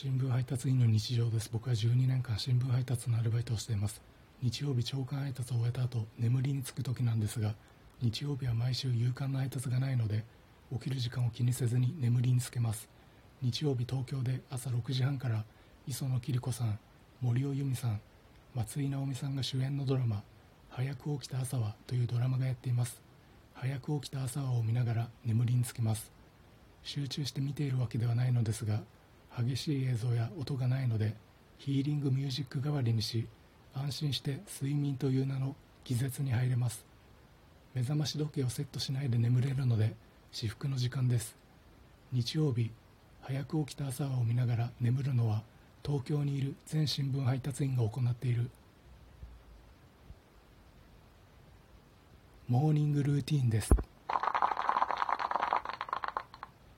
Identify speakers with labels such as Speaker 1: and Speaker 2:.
Speaker 1: 新聞配達員の日常です。僕は12年間新聞配達のアルバイトをしています。日曜日朝刊配達を終えた後眠りにつく時なんですが日曜日は毎週夕刊の配達がないので起きる時間を気にせずに眠りにつけます。日曜日東京で朝6時半から磯野桐子さん森尾由美さん松井直美さんが主演のドラマ「早く起きた朝は」というドラマがやっています。早く起きた朝はを見ながら眠りにつきます。集中して見ているわけではないのですが激しい映像や音がないのでヒーリングミュージック代わりにし安心して睡眠という名の気絶に入れます。目覚まし時計をセットしないで眠れるので至福の時間です。日曜日早く起きた朝を見ながら眠るのは東京にいる全新聞配達員が行っている。モーニングルーティンです。